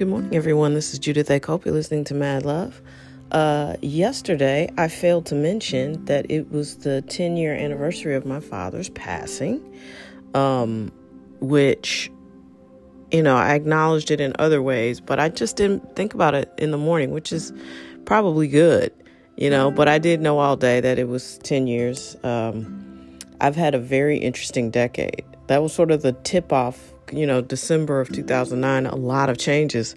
Good morning, everyone. This is Judith A. Cope. You're listening to Mad Love. Uh, yesterday, I failed to mention that it was the 10 year anniversary of my father's passing, um, which, you know, I acknowledged it in other ways, but I just didn't think about it in the morning, which is probably good, you know, but I did know all day that it was 10 years. Um, I've had a very interesting decade. That was sort of the tip off you know, December of 2009, a lot of changes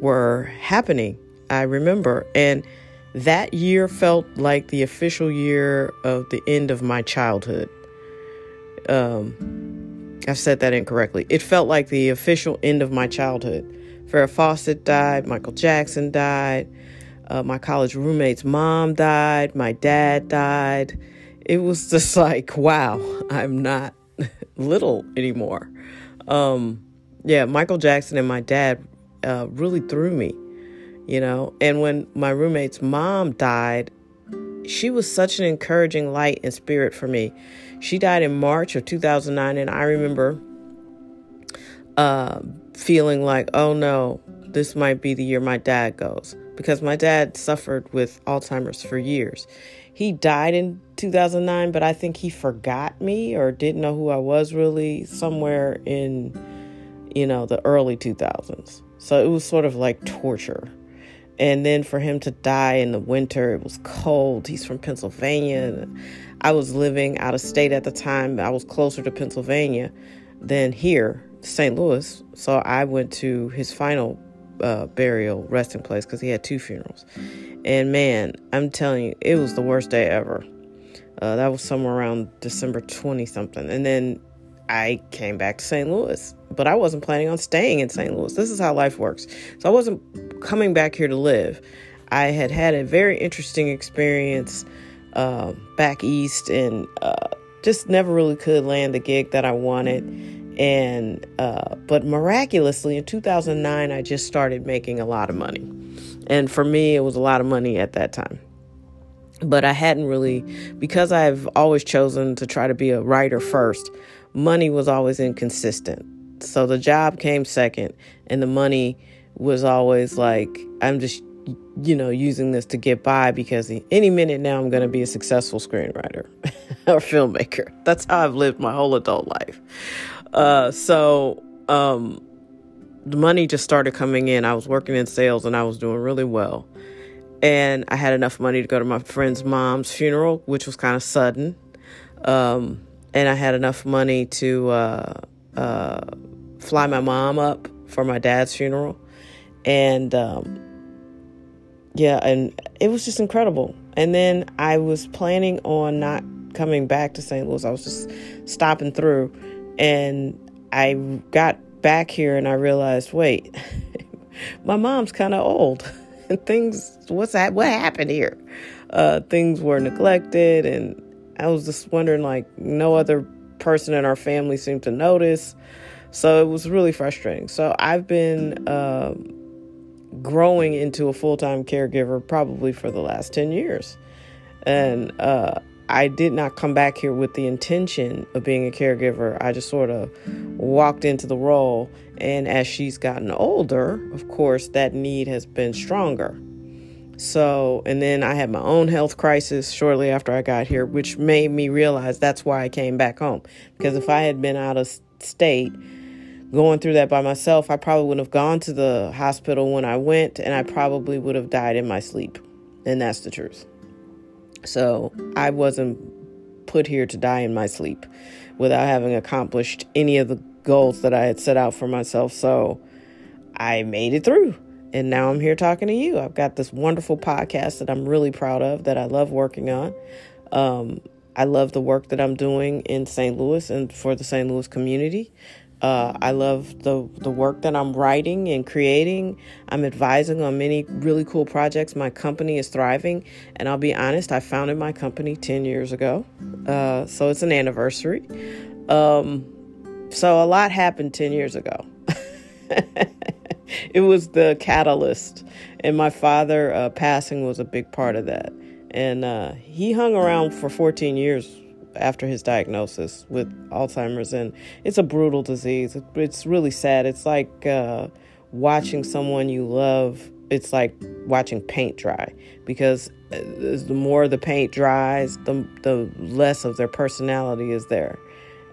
were happening. I remember. And that year felt like the official year of the end of my childhood. Um, I've said that incorrectly. It felt like the official end of my childhood. Farrah Fawcett died, Michael Jackson died, uh, my college roommate's mom died, my dad died. It was just like, wow, I'm not little anymore. Um, yeah, Michael Jackson and my dad uh, really threw me, you know. And when my roommate's mom died, she was such an encouraging light and spirit for me. She died in March of 2009, and I remember uh, feeling like, oh no, this might be the year my dad goes. Because my dad suffered with Alzheimer's for years. He died in 2009, but I think he forgot me or didn't know who I was really somewhere in, you know, the early 2000s. So it was sort of like torture. And then for him to die in the winter, it was cold. He's from Pennsylvania. I was living out of state at the time. I was closer to Pennsylvania than here, St. Louis. So I went to his final uh, burial resting place because he had two funerals. And man, I'm telling you, it was the worst day ever. Uh, that was somewhere around December 20 something. And then I came back to St. Louis, but I wasn't planning on staying in St. Louis. This is how life works. So I wasn't coming back here to live. I had had a very interesting experience uh, back east and uh, just never really could land the gig that I wanted. And, uh, but miraculously in 2009, I just started making a lot of money. And for me, it was a lot of money at that time. But I hadn't really, because I've always chosen to try to be a writer first, money was always inconsistent. So the job came second, and the money was always like, I'm just, you know, using this to get by because any minute now I'm going to be a successful screenwriter or filmmaker. That's how I've lived my whole adult life. Uh, so, um, the money just started coming in. I was working in sales and I was doing really well. And I had enough money to go to my friend's mom's funeral, which was kind of sudden. Um, and I had enough money to uh, uh, fly my mom up for my dad's funeral. And um, yeah, and it was just incredible. And then I was planning on not coming back to St. Louis, I was just stopping through. And I got back here and I realized, wait, my mom's kind of old. and things, what's that? What happened here? Uh, things were neglected, and I was just wondering, like, no other person in our family seemed to notice. So it was really frustrating. So I've been uh, growing into a full time caregiver probably for the last 10 years. And uh, I did not come back here with the intention of being a caregiver. I just sort of walked into the role. And as she's gotten older, of course, that need has been stronger. So, and then I had my own health crisis shortly after I got here, which made me realize that's why I came back home. Because if I had been out of state, going through that by myself, I probably wouldn't have gone to the hospital when I went, and I probably would have died in my sleep. And that's the truth. So I wasn't put here to die in my sleep without having accomplished any of the goals that I had set out for myself. So I made it through. And now I'm here talking to you. I've got this wonderful podcast that I'm really proud of, that I love working on. Um, I love the work that I'm doing in St. Louis and for the St. Louis community. Uh, I love the the work that I'm writing and creating. I'm advising on many really cool projects. My company is thriving, and I'll be honest, I founded my company ten years ago, uh, so it's an anniversary. Um, so a lot happened ten years ago. it was the catalyst, and my father uh, passing was a big part of that. And uh, he hung around for 14 years after his diagnosis with Alzheimer's, and it's a brutal disease. It's really sad. It's like uh, watching someone you love, it's like watching paint dry because uh, the more the paint dries, the the less of their personality is there.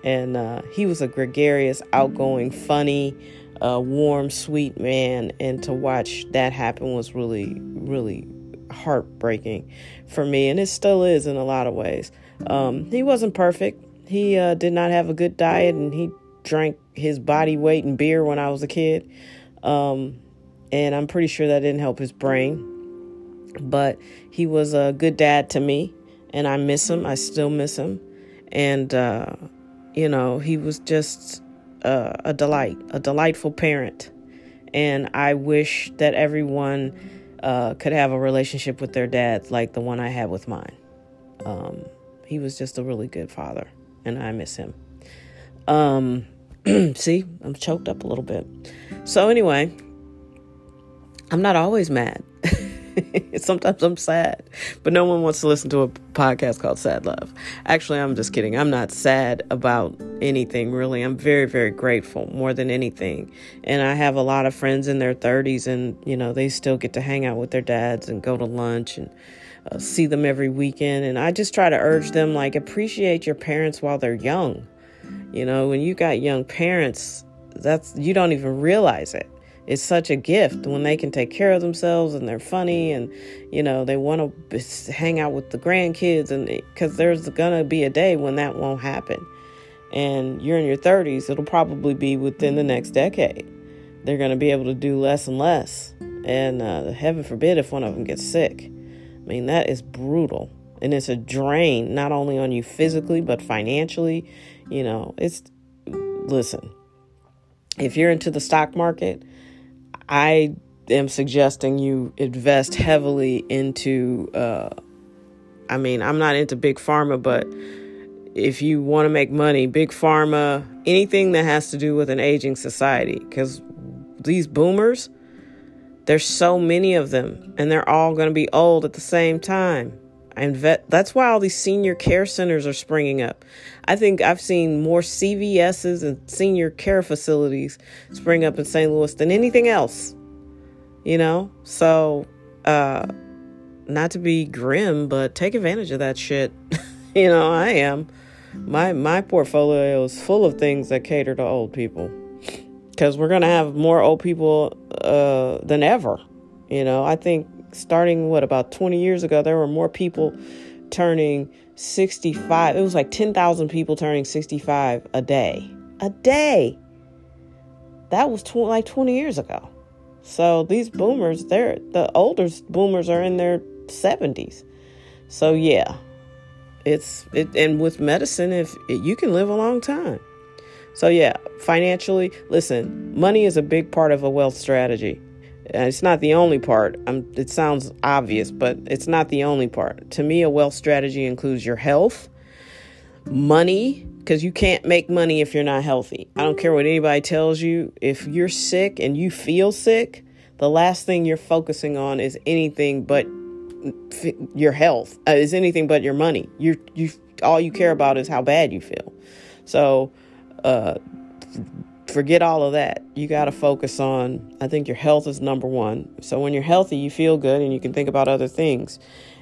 And uh, he was a gregarious, outgoing, funny, uh, warm, sweet man, and to watch that happen was really, really heartbreaking for me, and it still is in a lot of ways. Um, he wasn't perfect. He uh, did not have a good diet, and he drank his body weight in beer when I was a kid. Um, and I'm pretty sure that didn't help his brain. But he was a good dad to me, and I miss him. I still miss him. And, uh, you know, he was just uh, a delight, a delightful parent. And I wish that everyone uh, could have a relationship with their dad like the one I had with mine. Um, he was just a really good father, and I miss him. Um, see, I'm choked up a little bit. So, anyway, I'm not always mad. Sometimes I'm sad, but no one wants to listen to a podcast called Sad Love. Actually, I'm just kidding. I'm not sad about anything, really. I'm very, very grateful more than anything. And I have a lot of friends in their 30s, and, you know, they still get to hang out with their dads and go to lunch and uh, see them every weekend. And I just try to urge them, like, appreciate your parents while they're young. You know, when you got young parents, that's you don't even realize it it's such a gift when they can take care of themselves and they're funny and you know they want to hang out with the grandkids and because there's gonna be a day when that won't happen and you're in your 30s it'll probably be within the next decade they're gonna be able to do less and less and uh, heaven forbid if one of them gets sick i mean that is brutal. And it's a drain not only on you physically but financially you know it's listen if you're into the stock market I am suggesting you invest heavily into, uh, I mean, I'm not into big pharma, but if you want to make money, big pharma, anything that has to do with an aging society, because these boomers, there's so many of them, and they're all going to be old at the same time. And vet, that's why all these senior care centers are springing up. I think I've seen more CVS's and senior care facilities spring up in St. Louis than anything else. You know? So, uh, not to be grim, but take advantage of that shit. you know, I am. My my portfolio is full of things that cater to old people. Cuz we're going to have more old people uh, than ever. You know, I think starting what about 20 years ago there were more people turning 65 it was like 10,000 people turning 65 a day. A day! That was tw- like 20 years ago. So these boomers they're the older boomers are in their 70s so yeah. It's it and with medicine if it, you can live a long time so yeah financially listen money is a big part of a wealth strategy it's not the only part. Um, it sounds obvious, but it's not the only part. To me, a wealth strategy includes your health, money, because you can't make money if you're not healthy. I don't care what anybody tells you. If you're sick and you feel sick, the last thing you're focusing on is anything but your health. Uh, is anything but your money. You you all you care about is how bad you feel. So, uh, forget all of that. You got to focus on, I think your health is number one. So when you're healthy, you feel good and you can think about other things.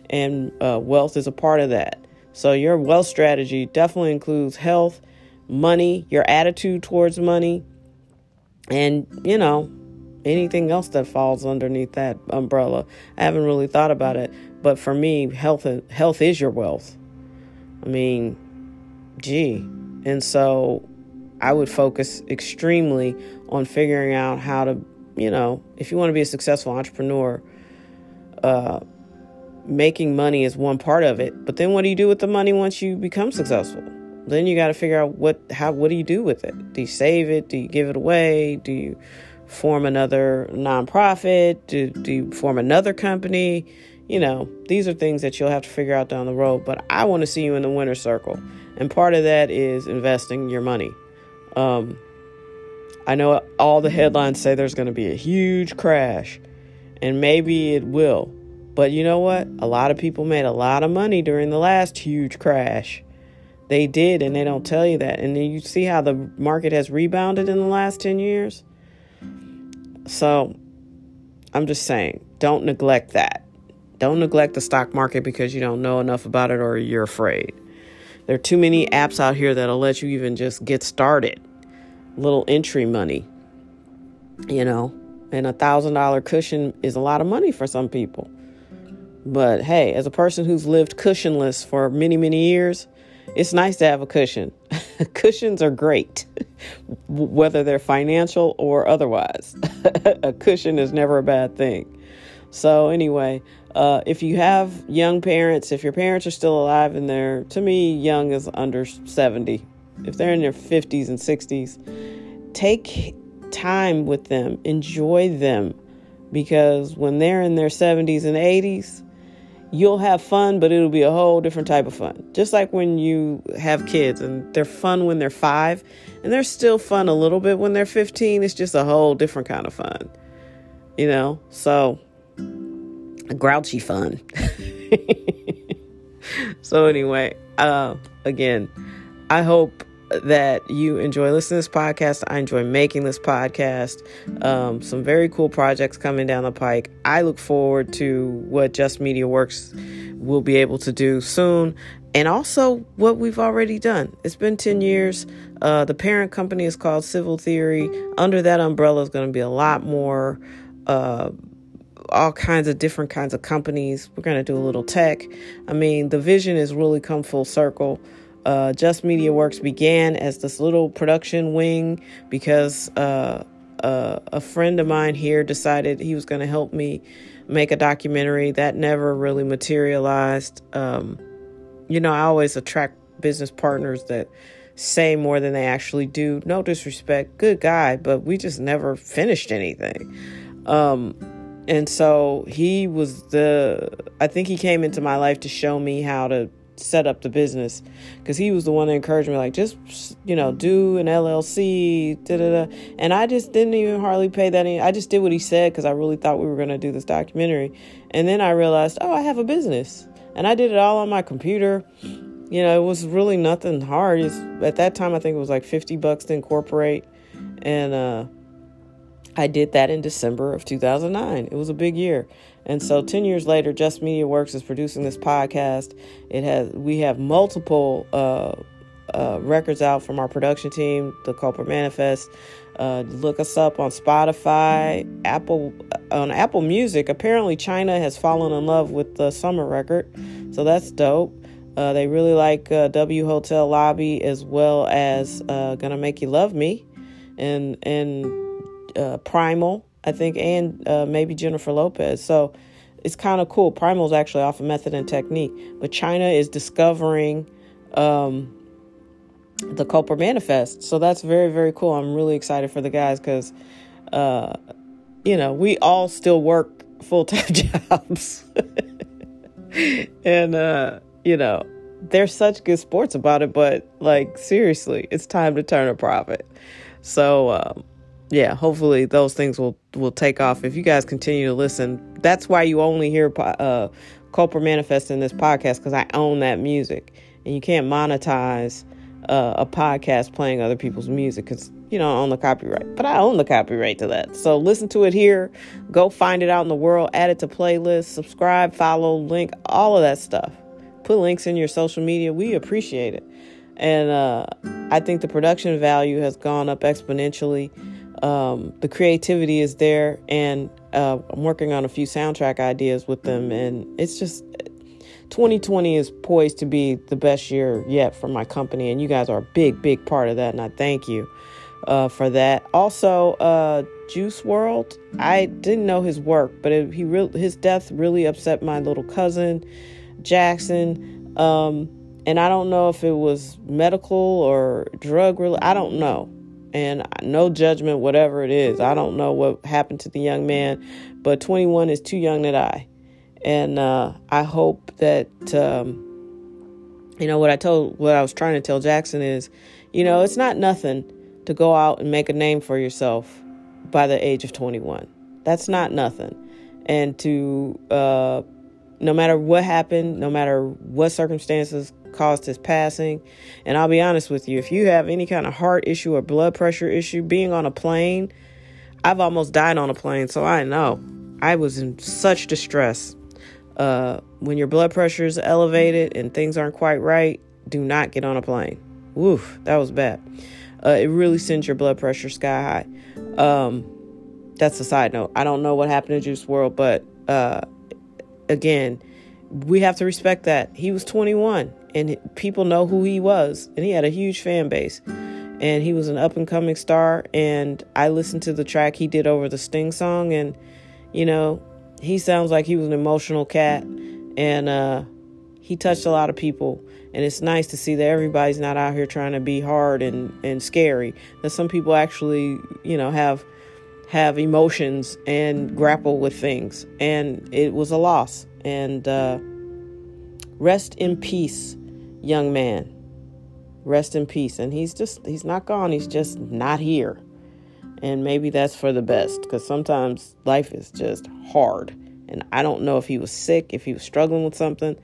And uh, wealth is a part of that. So your wealth strategy definitely includes health, money, your attitude towards money, and, you know, anything else that falls underneath that umbrella. I haven't really thought about it, but for me, health health is your wealth. I mean, gee. And so I would focus extremely on figuring out how to, you know, if you want to be a successful entrepreneur, uh, making money is one part of it. But then what do you do with the money once you become successful? Then you got to figure out what, how, what do you do with it? Do you save it? Do you give it away? Do you form another nonprofit? Do, do you form another company? You know, these are things that you'll have to figure out down the road. But I want to see you in the winner circle. And part of that is investing your money. Um, I know all the headlines say there's going to be a huge crash, and maybe it will. But you know what? A lot of people made a lot of money during the last huge crash. They did, and they don't tell you that. And then you see how the market has rebounded in the last 10 years. So I'm just saying, don't neglect that. Don't neglect the stock market because you don't know enough about it or you're afraid. There are too many apps out here that'll let you even just get started. Little entry money, you know, and a thousand dollar cushion is a lot of money for some people. But hey, as a person who's lived cushionless for many, many years, it's nice to have a cushion. Cushions are great, whether they're financial or otherwise. a cushion is never a bad thing. So, anyway, uh, if you have young parents, if your parents are still alive and they're, to me, young is under 70, if they're in their 50s and 60s, take time with them, enjoy them, because when they're in their 70s and 80s, you'll have fun, but it'll be a whole different type of fun. Just like when you have kids and they're fun when they're five, and they're still fun a little bit when they're 15, it's just a whole different kind of fun, you know? So, grouchy fun. so, anyway, uh, again, I hope that you enjoy listening to this podcast. I enjoy making this podcast. Um, some very cool projects coming down the pike. I look forward to what Just Media Works will be able to do soon and also what we've already done. It's been 10 years. Uh, the parent company is called Civil Theory. Under that umbrella is going to be a lot more. Uh, all kinds of different kinds of companies. We're going to do a little tech. I mean, the vision has really come full circle uh, Just Media Works began as this little production wing because uh, uh, a friend of mine here decided he was going to help me make a documentary. That never really materialized. Um, you know, I always attract business partners that say more than they actually do. No disrespect, good guy, but we just never finished anything. Um, and so he was the, I think he came into my life to show me how to set up the business. Because he was the one that encouraged me like just you know do an llc da, da, da. and i just didn't even hardly pay that any i just did what he said because i really thought we were going to do this documentary. And then i realized oh i have a business. And i did it all on my computer. You know it was really nothing hard. It's, at that time i think it was like 50 bucks to incorporate. And uh I did that in December of 2009. It was a big year. And so 10 years later, Just Media Works is producing this podcast. It has we have multiple uh, uh, records out from our production team, the Culper Manifest. Uh, look us up on Spotify, Apple on Apple Music. Apparently, China has fallen in love with the summer record, so that's dope. Uh, they really like uh, W Hotel Lobby as well as uh, "Gonna Make You Love Me," and and uh, Primal, I think, and uh, maybe Jennifer Lopez. So it's kind of cool. Primal is actually off of Method and Technique, but China is discovering um, the Culper Manifest. So that's very, very cool. I'm really excited for the guys because, uh, you know, we all still work full time jobs. and, uh, you know, they're such good sports about it, but like, seriously, it's time to turn a profit. So, um, yeah, hopefully those things will will take off. If you guys continue to listen, that's why you only hear uh, Culper Manifest in this podcast because I own that music, and you can't monetize uh, a podcast playing other people's music because you don't own the copyright. But I own the copyright to that. So listen to it here. Go find it out in the world. Add it to playlists. Subscribe, follow, link, all of that stuff. Put links in your social media. We appreciate it, and uh, I think the production value has gone up exponentially um, the creativity is there, and uh, I'm working on a few soundtrack ideas with them, and it's just 2020 is poised to be the best year yet for my company, and you guys are a big, big part of that, and I thank you uh, for that. Also, uh, Juice WRLD, I didn't know his work, but it, he re- his death really upset my little cousin Jackson, um, and I don't know if it was medical or drug related. I don't know and no judgment, whatever it is. I don't know what happened to the young man, but 21 is too young to die. And uh, I hope that, um, you know, what I told, what I was trying to tell Jackson is, you know, it's not nothing to go out and make a name for yourself by the age of 21. That's not nothing. And to, uh, no matter what happened, no matter what circumstances caused his passing. And I'll be honest with you, if you have any kind of heart issue or blood pressure issue, being on a plane, I've almost died on a plane, so I know. I was in such distress. Uh, when your blood pressure is elevated and things aren't quite right, do not get on a plane. Woof, that was bad. Uh, it really sends your blood pressure sky high. Um, that's a side note. I don't know what happened to Juice WRLD, but uh, again, we have to respect that. He was 21 and people know who he was, and he had a huge fan base. And he was an up and coming star. And I listened to the track he did over the Sting song, and you know, he sounds like he was an emotional cat, and uh, he touched a lot of people. And it's nice to see that everybody's not out here trying to be hard and, and scary. That some people actually, you know, have have emotions and grapple with things. And it was a loss. And uh, rest in peace, young man. Rest in peace. And he's just, he's not gone. He's just not here. And maybe that's for the best because sometimes life is just hard. And I don't know if he was sick, if he was struggling with something.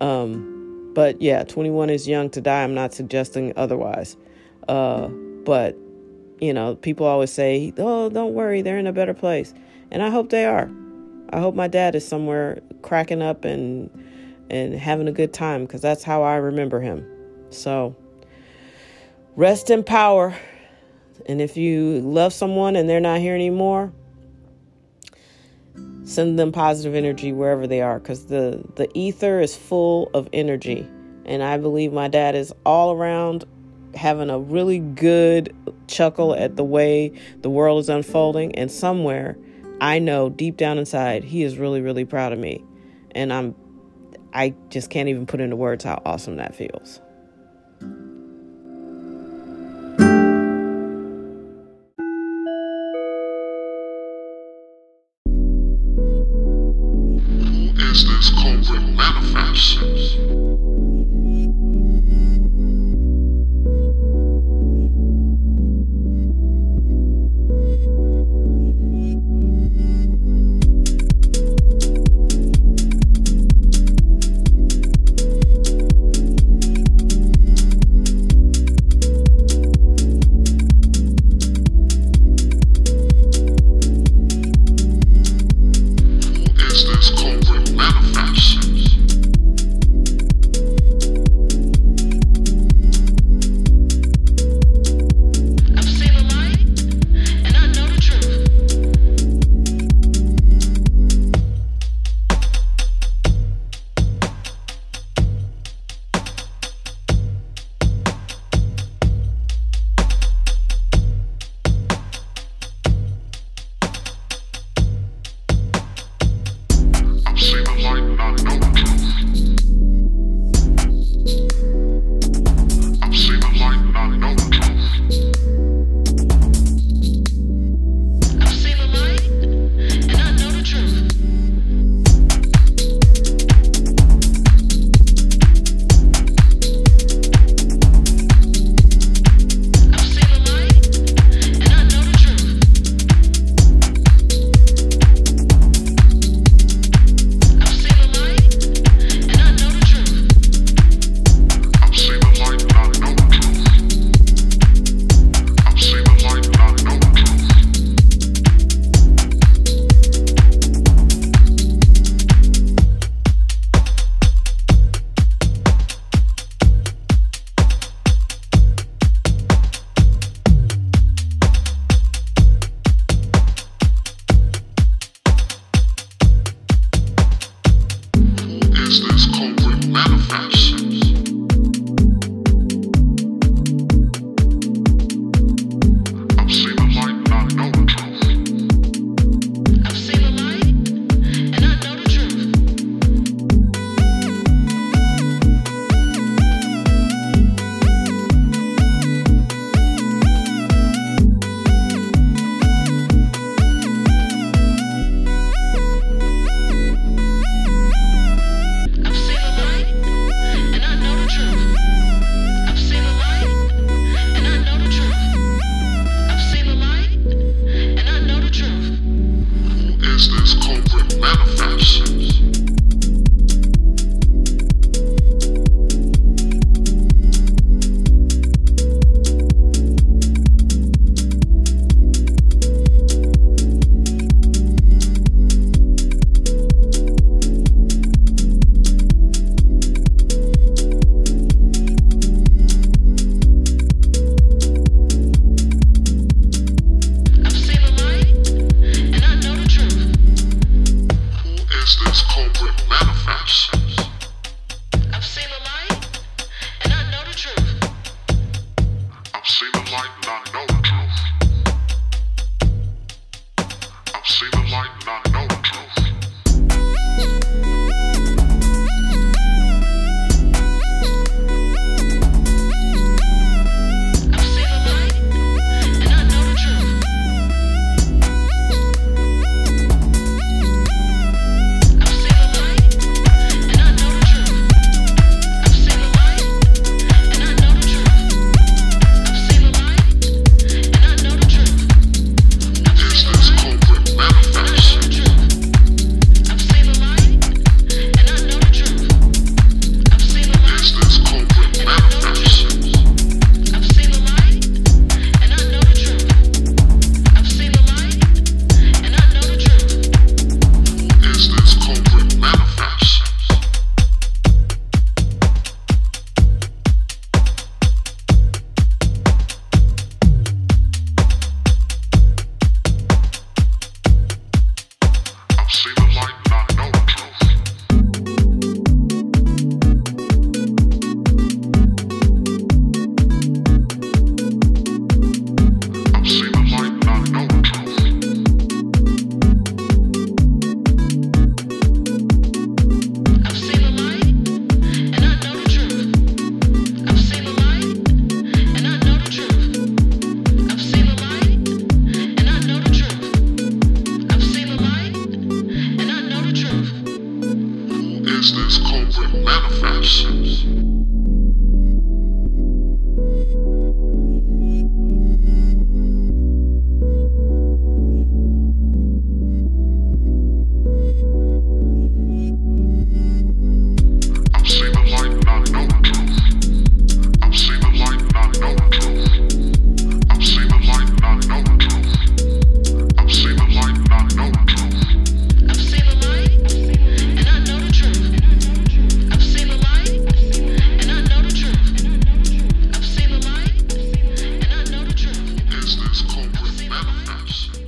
Um, but yeah, 21 is young to die. I'm not suggesting otherwise. Uh, but, you know, people always say, oh, don't worry, they're in a better place. And I hope they are. I hope my dad is somewhere cracking up and and having a good time because that's how I remember him. So rest in power. And if you love someone and they're not here anymore, send them positive energy wherever they are because the, the ether is full of energy. And I believe my dad is all around having a really good chuckle at the way the world is unfolding. And somewhere, I know deep down inside, he is really, really proud of me. And I'm I just can't even put into words how awesome that feels. culprit benefits.